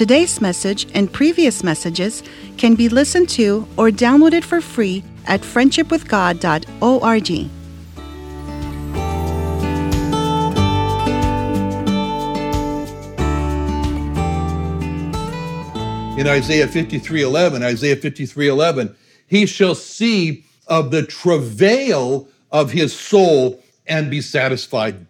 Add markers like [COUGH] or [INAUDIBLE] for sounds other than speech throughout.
Today's message and previous messages can be listened to or downloaded for free at friendshipwithgod.org. in Isaiah 53:11, Isaiah 53:11, he shall see of the travail of his soul and be satisfied.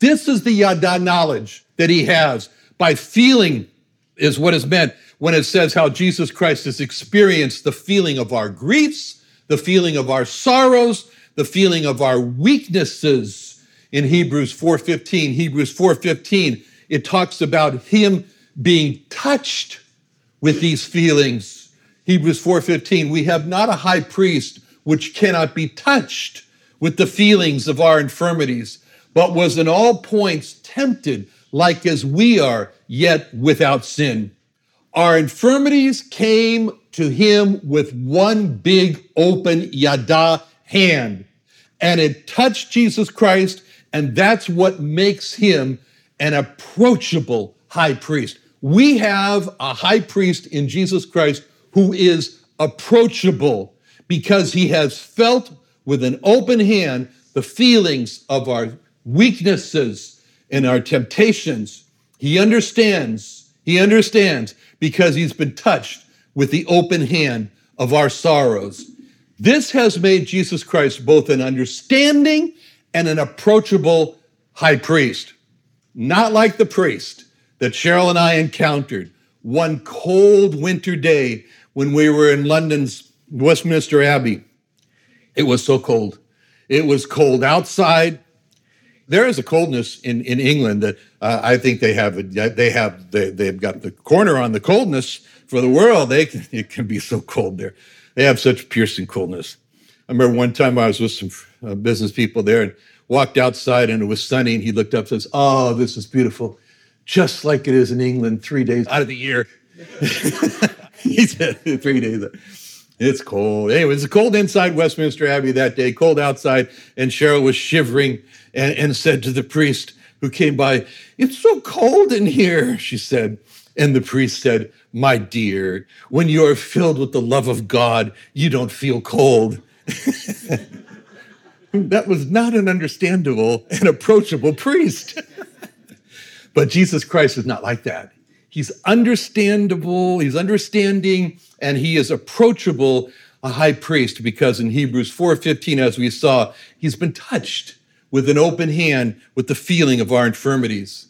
This is the yada knowledge that he has by feeling is what is meant when it says how Jesus Christ has experienced the feeling of our griefs, the feeling of our sorrows, the feeling of our weaknesses. In Hebrews 4:15, Hebrews 4:15, it talks about him being touched with these feelings. Hebrews 4:15, we have not a high priest which cannot be touched with the feelings of our infirmities, but was in all points tempted like as we are, yet without sin. Our infirmities came to him with one big open yada hand, and it touched Jesus Christ, and that's what makes him an approachable high priest. We have a high priest in Jesus Christ who is approachable because he has felt with an open hand the feelings of our weaknesses and our temptations. He understands, he understands because he's been touched with the open hand of our sorrows. This has made Jesus Christ both an understanding and an approachable high priest. Not like the priest that Cheryl and I encountered one cold winter day when we were in London's Westminster Abbey. It was so cold. It was cold outside. There is a coldness in, in England that uh, I think they have. They have. They, they've got the corner on the coldness for the world. They can, it can be so cold there. They have such piercing coldness. I remember one time I was with some uh, business people there and walked outside and it was sunny and he looked up and says, "Oh, this is beautiful." just like it is in England three days out of the year. [LAUGHS] he said three days. It's cold. Anyway, it's cold inside Westminster Abbey that day, cold outside, and Cheryl was shivering and, and said to the priest who came by, It's so cold in here, she said. And the priest said, My dear, when you are filled with the love of God, you don't feel cold. [LAUGHS] that was not an understandable and approachable priest. [LAUGHS] But Jesus Christ is not like that. He's understandable, he's understanding, and he is approachable, a high priest, because in Hebrews 4:15, as we saw, he's been touched with an open hand with the feeling of our infirmities.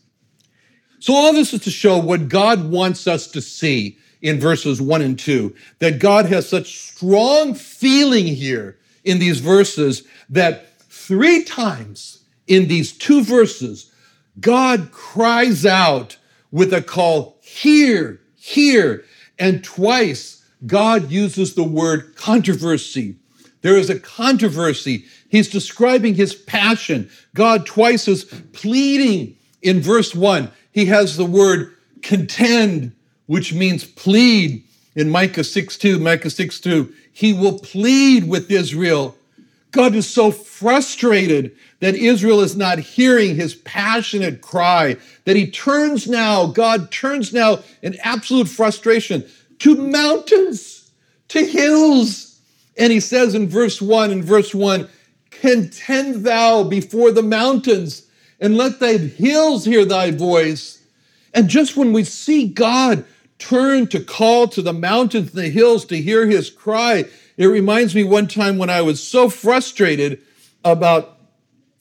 So all this is to show what God wants us to see in verses 1 and 2, that God has such strong feeling here in these verses that three times in these two verses, God cries out with a call, here, here. And twice, God uses the word controversy. There is a controversy. He's describing his passion. God twice is pleading in verse one. He has the word contend, which means plead. In Micah 6 2, Micah 6 2, he will plead with Israel. God is so frustrated that Israel is not hearing his passionate cry, that he turns now, God turns now in absolute frustration to mountains, to hills. And he says in verse 1, in verse 1, contend thou before the mountains and let thy hills hear thy voice. And just when we see God turn to call to the mountains and the hills to hear his cry, it reminds me one time when I was so frustrated about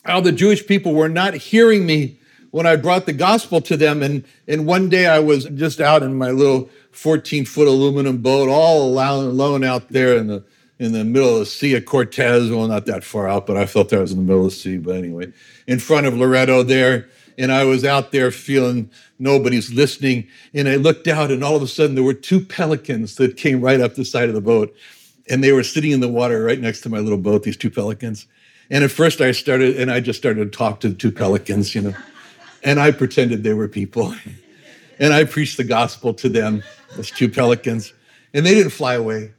how the Jewish people were not hearing me when I brought the gospel to them. And, and one day I was just out in my little 14 foot aluminum boat, all alone out there in the, in the middle of the Sea of Cortez. Well, not that far out, but I felt I was in the middle of the sea. But anyway, in front of Loreto there. And I was out there feeling nobody's listening. And I looked out, and all of a sudden there were two pelicans that came right up the side of the boat. And they were sitting in the water right next to my little boat, these two pelicans. And at first I started, and I just started to talk to the two pelicans, you know, and I pretended they were people. and I preached the gospel to them, those two pelicans, and they didn't fly away.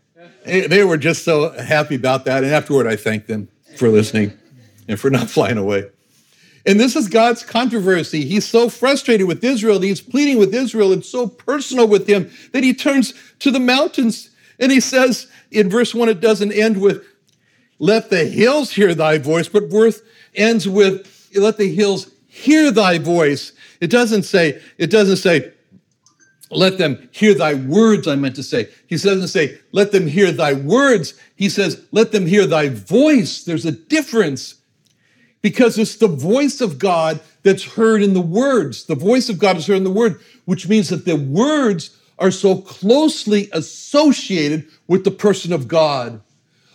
They were just so happy about that. And afterward, I thanked them for listening and for not [LAUGHS] flying away. And this is God's controversy. He's so frustrated with Israel, he's pleading with Israel. It's so personal with him that he turns to the mountains and he says in verse 1, it doesn't end with, let the hills hear thy voice, but verse ends with, let the hills hear thy voice. It doesn't say, it doesn't say, let them hear thy words, I meant to say. He doesn't say, let them hear thy words. He says, let them hear thy voice. There's a difference because it's the voice of God that's heard in the words. The voice of God is heard in the word, which means that the words are so closely associated with the person of God.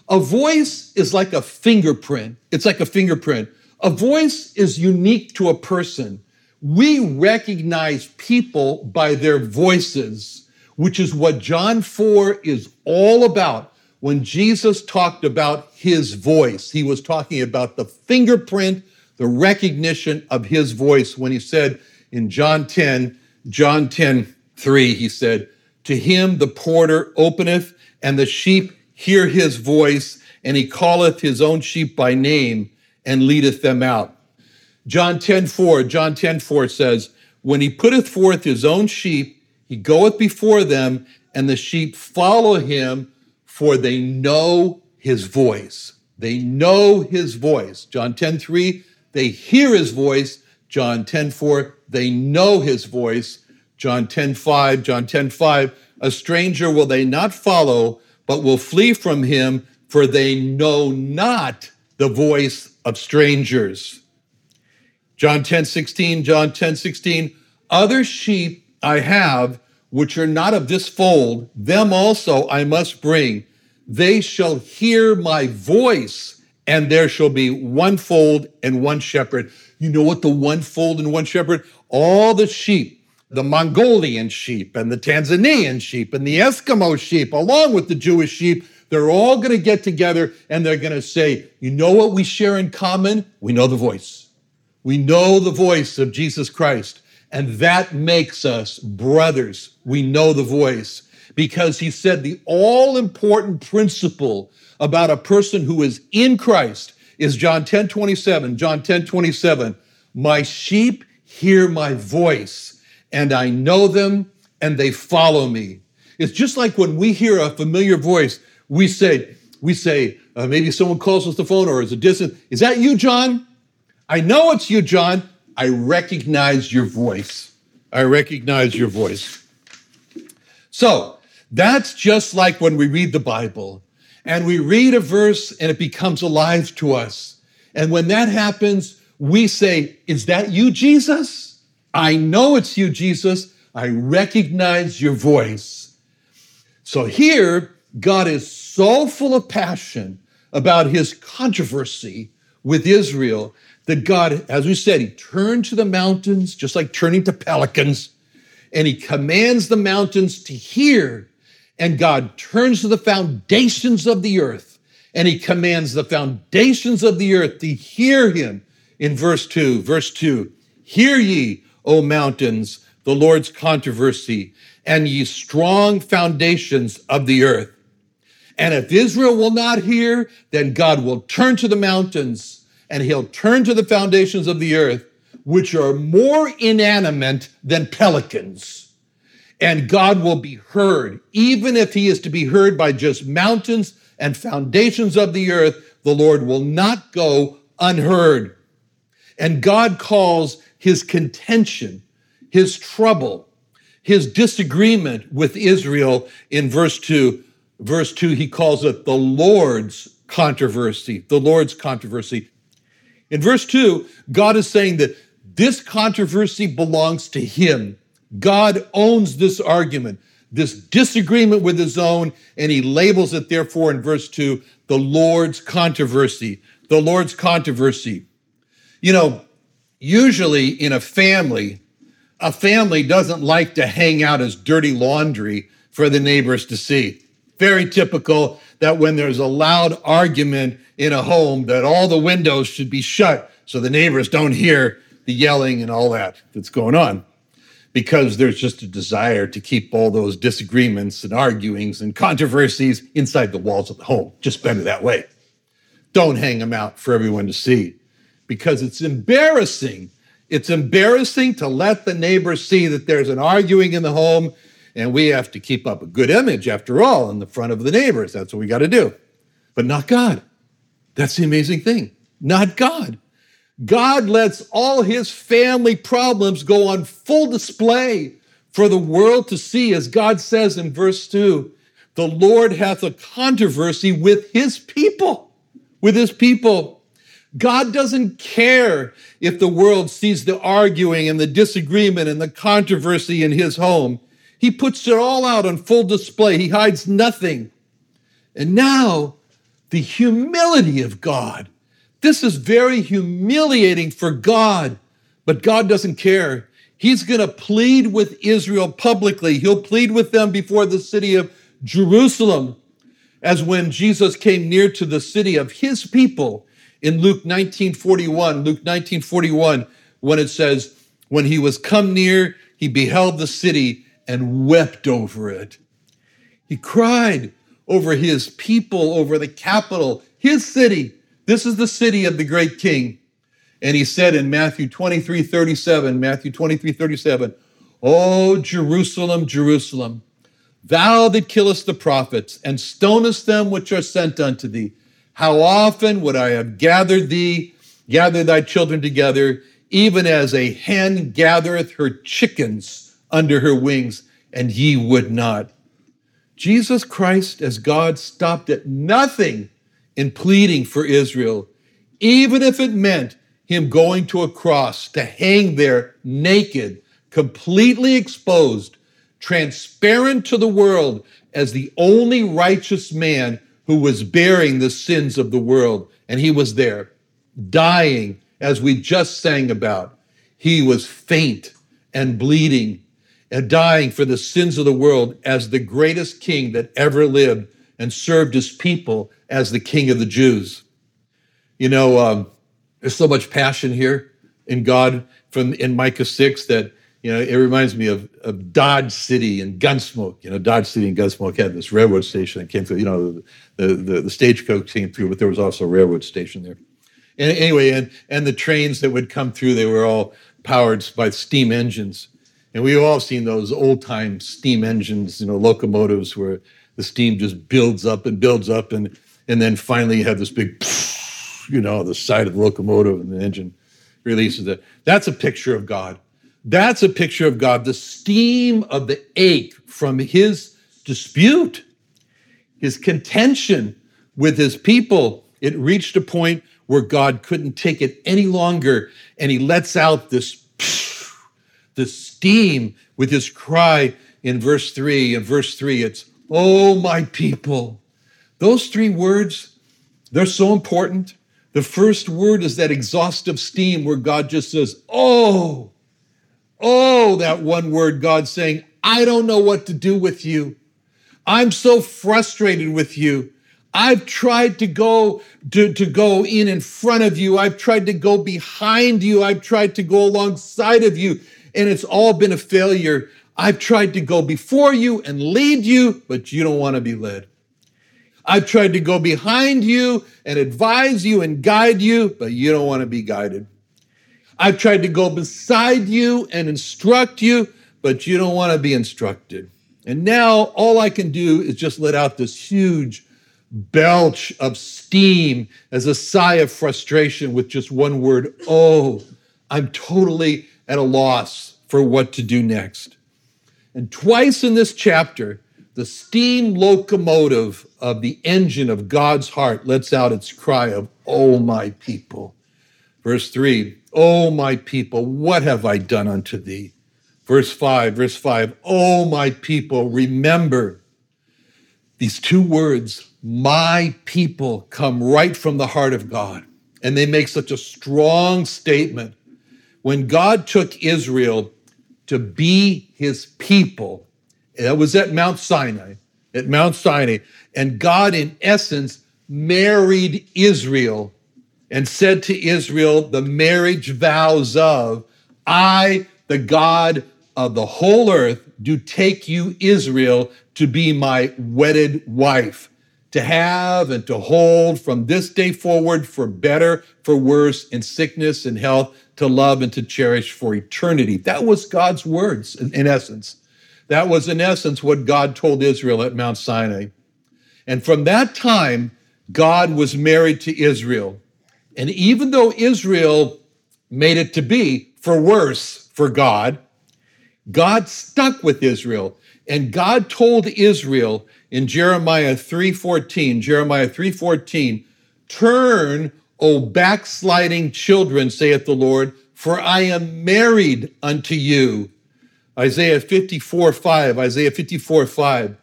A voice is like a fingerprint. It's like a fingerprint. A voice is unique to a person. We recognize people by their voices, which is what John 4 is all about. When Jesus talked about his voice, he was talking about the fingerprint, the recognition of his voice when he said in John 10, John 10, 3, he said, To him the porter openeth, and the sheep hear his voice, and he calleth his own sheep by name and leadeth them out. John 10, 4, John 10, 4 says, When he putteth forth his own sheep, he goeth before them, and the sheep follow him, for they know his voice. They know his voice. John 10, 3, they hear his voice. John 10, 4, they know his voice. John 10 5, John 10 5, a stranger will they not follow, but will flee from him, for they know not the voice of strangers. John 10 16, John 10 16, other sheep I have which are not of this fold, them also I must bring. They shall hear my voice, and there shall be one fold and one shepherd. You know what the one fold and one shepherd? All the sheep the Mongolian sheep and the Tanzanian sheep and the Eskimo sheep, along with the Jewish sheep, they're all going to get together and they're going to say, You know what we share in common? We know the voice. We know the voice of Jesus Christ. And that makes us brothers. We know the voice because he said the all important principle about a person who is in Christ is John 10 27. John 10 27. My sheep hear my voice and I know them and they follow me. It's just like when we hear a familiar voice, we say, we say, uh, maybe someone calls us the phone or is a distant, is that you, John? I know it's you, John. I recognize your voice. I recognize your voice. So that's just like when we read the Bible and we read a verse and it becomes alive to us. And when that happens, we say, Is that you, Jesus? I know it's you, Jesus. I recognize your voice. So here, God is so full of passion about his controversy with Israel that God, as we said, he turned to the mountains, just like turning to pelicans, and he commands the mountains to hear. And God turns to the foundations of the earth, and he commands the foundations of the earth to hear him in verse 2. Verse 2 Hear ye, O mountains, the Lord's controversy, and ye strong foundations of the earth. And if Israel will not hear, then God will turn to the mountains and he'll turn to the foundations of the earth, which are more inanimate than pelicans. And God will be heard, even if he is to be heard by just mountains and foundations of the earth, the Lord will not go unheard. And God calls his contention, his trouble, his disagreement with Israel in verse 2. Verse 2, he calls it the Lord's controversy, the Lord's controversy. In verse 2, God is saying that this controversy belongs to him. God owns this argument, this disagreement with his own, and he labels it, therefore, in verse 2, the Lord's controversy. The Lord's controversy. You know, usually in a family, a family doesn't like to hang out as dirty laundry for the neighbors to see. Very typical that when there's a loud argument in a home that all the windows should be shut so the neighbors don't hear the yelling and all that that's going on because there's just a desire to keep all those disagreements and arguings and controversies inside the walls of the home. Just better that way. Don't hang them out for everyone to see because it's embarrassing. It's embarrassing to let the neighbors see that there's an arguing in the home, and we have to keep up a good image after all in the front of the neighbors. That's what we got to do. But not God. That's the amazing thing. Not God. God lets all his family problems go on full display for the world to see, as God says in verse 2 the Lord hath a controversy with his people. With his people. God doesn't care if the world sees the arguing and the disagreement and the controversy in his home. He puts it all out on full display, he hides nothing. And now, the humility of God this is very humiliating for God, but God doesn't care. He's going to plead with Israel publicly. He'll plead with them before the city of Jerusalem, as when Jesus came near to the city of his people in Luke 1941. Luke 1941, when it says, When he was come near, he beheld the city and wept over it. He cried over his people, over the capital, his city. This is the city of the great king. And he said in Matthew 23 37, Matthew 23 37, O Jerusalem, Jerusalem, thou that killest the prophets and stonest them which are sent unto thee, how often would I have gathered thee, gathered thy children together, even as a hen gathereth her chickens under her wings, and ye would not. Jesus Christ, as God, stopped at nothing in pleading for Israel, even if it meant him going to a cross to hang there naked, completely exposed, transparent to the world as the only righteous man who was bearing the sins of the world. And he was there, dying, as we just sang about. He was faint and bleeding and dying for the sins of the world as the greatest king that ever lived and served his people as the king of the Jews. You know, um, there's so much passion here in God from in Micah 6 that, you know, it reminds me of, of Dodge City and Gunsmoke. You know, Dodge City and Gunsmoke had this railroad station that came through, you know, the, the, the stagecoach came through, but there was also a railroad station there. And anyway, and, and the trains that would come through, they were all powered by steam engines. And we've all seen those old time steam engines, you know, locomotives where the steam just builds up and builds up and and then finally you have this big, you know, the side of the locomotive and the engine releases it. That's a picture of God. That's a picture of God. The steam of the ache from his dispute, his contention with his people, it reached a point where God couldn't take it any longer, and he lets out this, this steam with his cry in verse 3. In verse 3, it's, Oh, my people, those three words, they're so important. The first word is that exhaustive steam where God just says, Oh, oh, that one word, God saying, I don't know what to do with you. I'm so frustrated with you. I've tried to go to, to go in in front of you. I've tried to go behind you. I've tried to go alongside of you, and it's all been a failure. I've tried to go before you and lead you, but you don't want to be led. I've tried to go behind you and advise you and guide you, but you don't want to be guided. I've tried to go beside you and instruct you, but you don't want to be instructed. And now all I can do is just let out this huge belch of steam as a sigh of frustration with just one word Oh, I'm totally at a loss for what to do next. And twice in this chapter, the steam locomotive of the engine of God's heart lets out its cry of, Oh, my people. Verse 3 O my people, what have I done unto thee? Verse 5, verse 5 O my people, remember. These two words, my people, come right from the heart of God. And they make such a strong statement. When God took Israel to be his people, that was at Mount Sinai, at Mount Sinai. And God, in essence, married Israel and said to Israel the marriage vows of, I, the God of the whole earth, do take you, Israel, to be my wedded wife, to have and to hold from this day forward for better, for worse, in sickness and health, to love and to cherish for eternity. That was God's words, in, in essence. That was, in essence, what God told Israel at Mount Sinai. And from that time, God was married to Israel. And even though Israel made it to be for worse for God, God stuck with Israel. And God told Israel in Jeremiah 3:14, Jeremiah 3:14, "Turn, O backsliding children, saith the Lord, for I am married unto you." Isaiah 54, 5, Isaiah 54, 5.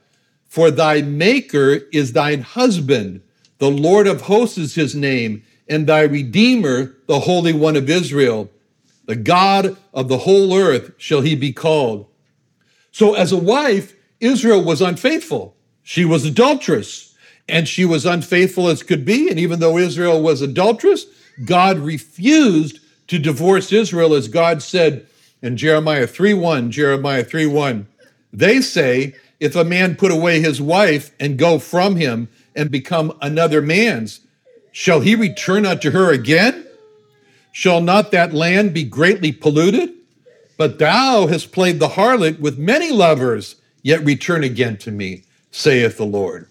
For thy maker is thine husband, the Lord of hosts is his name, and thy Redeemer, the Holy One of Israel. The God of the whole earth shall he be called. So, as a wife, Israel was unfaithful. She was adulterous, and she was unfaithful as could be. And even though Israel was adulterous, God refused to divorce Israel, as God said in Jeremiah 3 1. Jeremiah 3 1. They say, if a man put away his wife and go from him and become another man's, Shall he return unto her again? Shall not that land be greatly polluted? But thou hast played the harlot with many lovers, yet return again to me, saith the Lord.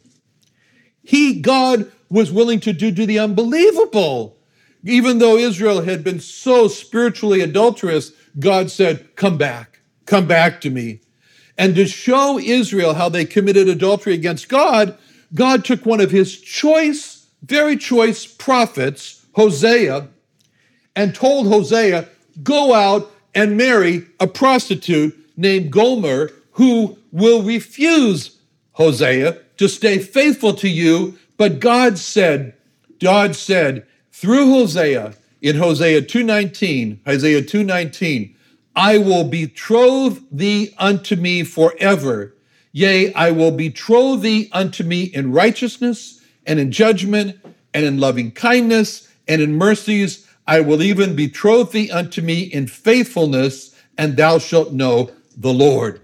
He, God, was willing to do, do the unbelievable. Even though Israel had been so spiritually adulterous, God said, Come back, come back to me. And to show Israel how they committed adultery against God, God took one of his choice very choice prophets, Hosea, and told Hosea, Go out and marry a prostitute named Gomer who will refuse Hosea to stay faithful to you. But God said, God said through Hosea in Hosea 2:19, Hosea 2:19, I will betroth thee unto me forever. Yea, I will betroth thee unto me in righteousness and in judgment and in loving kindness and in mercies. I will even betroth thee unto me in faithfulness, and thou shalt know the Lord.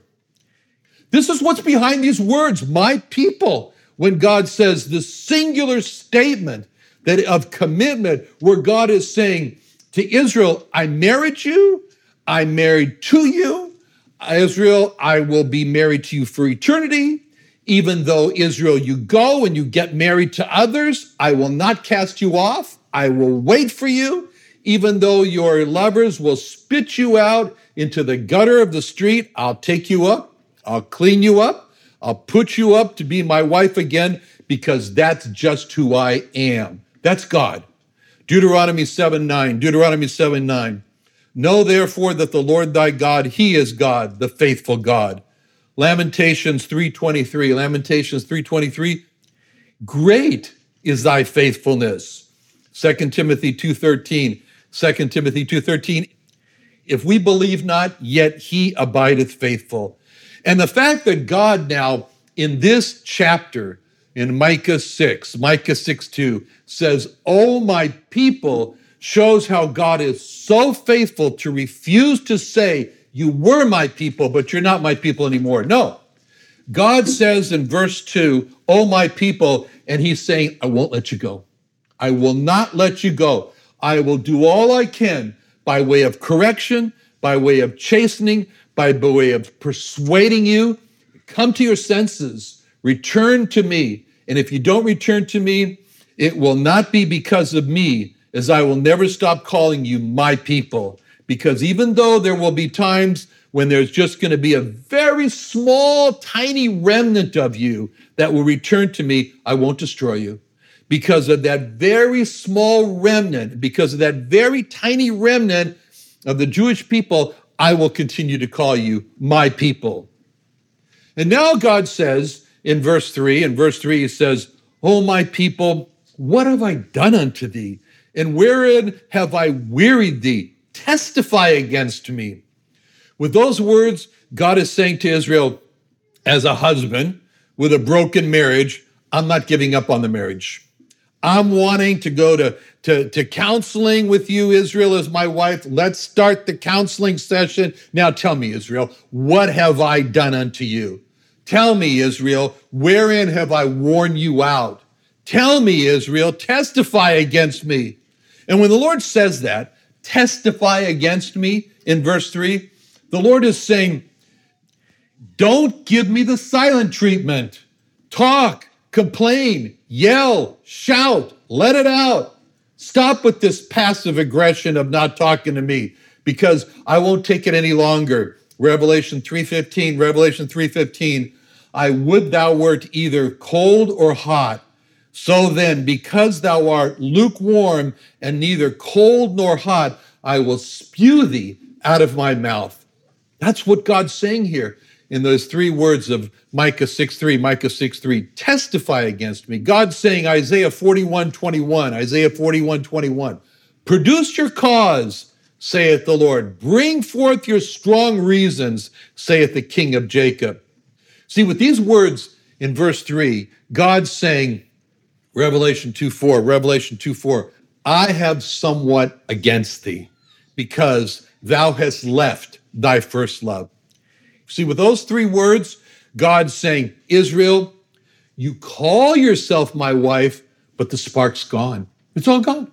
This is what's behind these words, my people. When God says the singular statement that of commitment, where God is saying to Israel, I married you, I married to you. Israel, I will be married to you for eternity. Even though Israel, you go and you get married to others, I will not cast you off. I will wait for you. Even though your lovers will spit you out into the gutter of the street, I'll take you up. I'll clean you up. I'll put you up to be my wife again because that's just who I am. That's God. Deuteronomy 7 9. Deuteronomy 7 9. Know therefore that the Lord thy God, he is God, the faithful God Lamentations 3:23, Lamentations 3:23, great is thy faithfulness. 2 Timothy 2:13, 2 Timothy 2:13, if we believe not, yet he abideth faithful. And the fact that God now in this chapter in Micah 6, Micah 6 2 says, Oh, my people, shows how God is so faithful to refuse to say, you were my people, but you're not my people anymore. No. God says in verse 2, Oh, my people, and he's saying, I won't let you go. I will not let you go. I will do all I can by way of correction, by way of chastening, by way of persuading you. Come to your senses, return to me. And if you don't return to me, it will not be because of me, as I will never stop calling you my people because even though there will be times when there's just going to be a very small, tiny remnant of you that will return to me, I won't destroy you because of that very small remnant, because of that very tiny remnant of the Jewish people, I will continue to call you my people. And now God says in verse 3, in verse 3, he says, Oh, my people, what have I done unto thee? And wherein have I wearied thee? Testify against me. With those words, God is saying to Israel, as a husband with a broken marriage, I'm not giving up on the marriage. I'm wanting to go to, to, to counseling with you, Israel, as my wife. Let's start the counseling session. Now tell me, Israel, what have I done unto you? Tell me, Israel, wherein have I worn you out? Tell me, Israel, testify against me. And when the Lord says that, testify against me in verse 3, the Lord is saying, don't give me the silent treatment. Talk, complain, yell, shout, let it out. Stop with this passive aggression of not talking to me because I won't take it any longer. Revelation 3:15, Revelation 3:15, I would thou wert either cold or hot. So then, because thou art lukewarm and neither cold nor hot, I will spew thee out of my mouth. That's what God's saying here in those three words of Micah 6:3, Micah 6:3, testify against me. God's saying Isaiah 41:21, Isaiah 41:21, produce your cause, saith the Lord. Bring forth your strong reasons, saith the King of Jacob. See, with these words in verse 3, God's saying, Revelation 2 4, Revelation 2 4, I have somewhat against thee, because thou hast left thy first love. See, with those three words, God's saying, Israel, you call yourself my wife, but the spark's gone. It's all gone.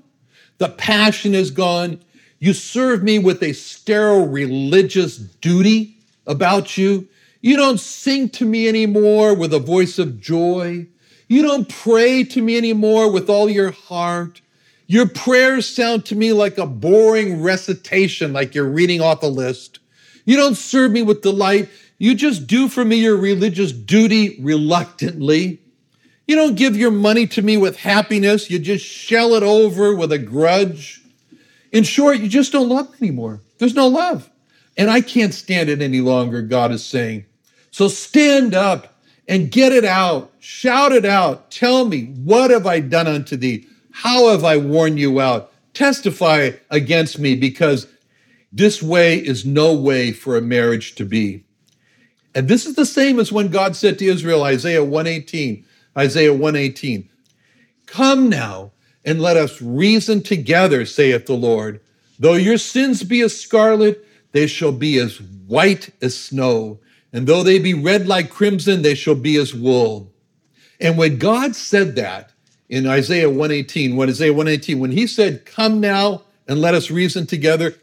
The passion is gone. You serve me with a sterile religious duty about you. You don't sing to me anymore with a voice of joy. You don't pray to me anymore with all your heart. Your prayers sound to me like a boring recitation, like you're reading off a list. You don't serve me with delight. You just do for me your religious duty reluctantly. You don't give your money to me with happiness. You just shell it over with a grudge. In short, you just don't love anymore. There's no love. And I can't stand it any longer, God is saying. So stand up and get it out. Shout it out. Tell me, what have I done unto thee? How have I worn you out? Testify against me because this way is no way for a marriage to be. And this is the same as when God said to Israel, Isaiah 118, Isaiah 118, Come now and let us reason together, saith the Lord. Though your sins be as scarlet, they shall be as white as snow. And though they be red like crimson, they shall be as wool. And when God said that in Isaiah 118, when Isaiah 118, when he said, Come now and let us reason together,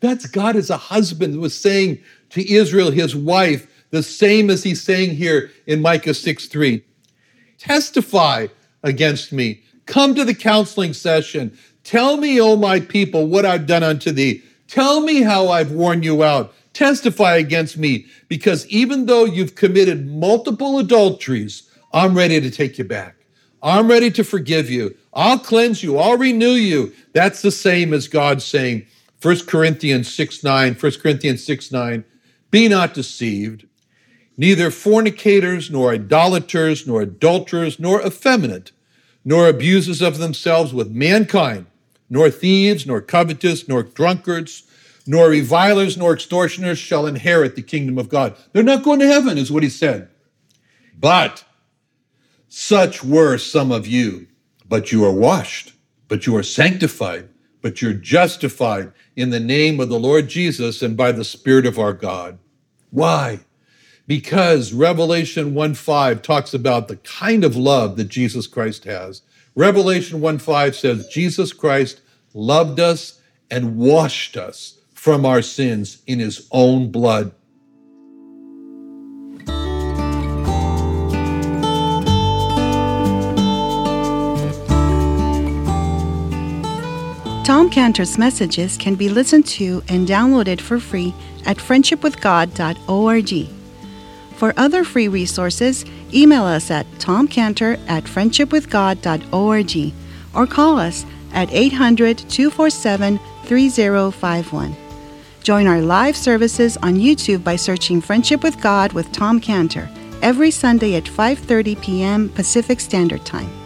that's God as a husband was saying to Israel, his wife, the same as he's saying here in Micah 6 3. Testify against me. Come to the counseling session. Tell me, O my people, what I've done unto thee. Tell me how I've worn you out. Testify against me, because even though you've committed multiple adulteries, I'm ready to take you back. I'm ready to forgive you. I'll cleanse you. I'll renew you. That's the same as God saying, 1 Corinthians 6 9, 1 Corinthians 6 9, be not deceived. Neither fornicators, nor idolaters, nor adulterers, nor effeminate, nor abusers of themselves with mankind, nor thieves, nor covetous, nor drunkards, nor revilers, nor extortioners shall inherit the kingdom of God. They're not going to heaven, is what he said. But such were some of you. But you are washed, but you are sanctified, but you're justified in the name of the Lord Jesus and by the Spirit of our God. Why? Because Revelation 1 5 talks about the kind of love that Jesus Christ has. Revelation 1 5 says, Jesus Christ loved us and washed us from our sins in his own blood. Tom Cantor's messages can be listened to and downloaded for free at friendshipwithgod.org. For other free resources, Email us at tomcantor at friendshipwithgod.org or call us at 800 247 3051. Join our live services on YouTube by searching Friendship with God with Tom Cantor every Sunday at 5:30 p.m. Pacific Standard Time.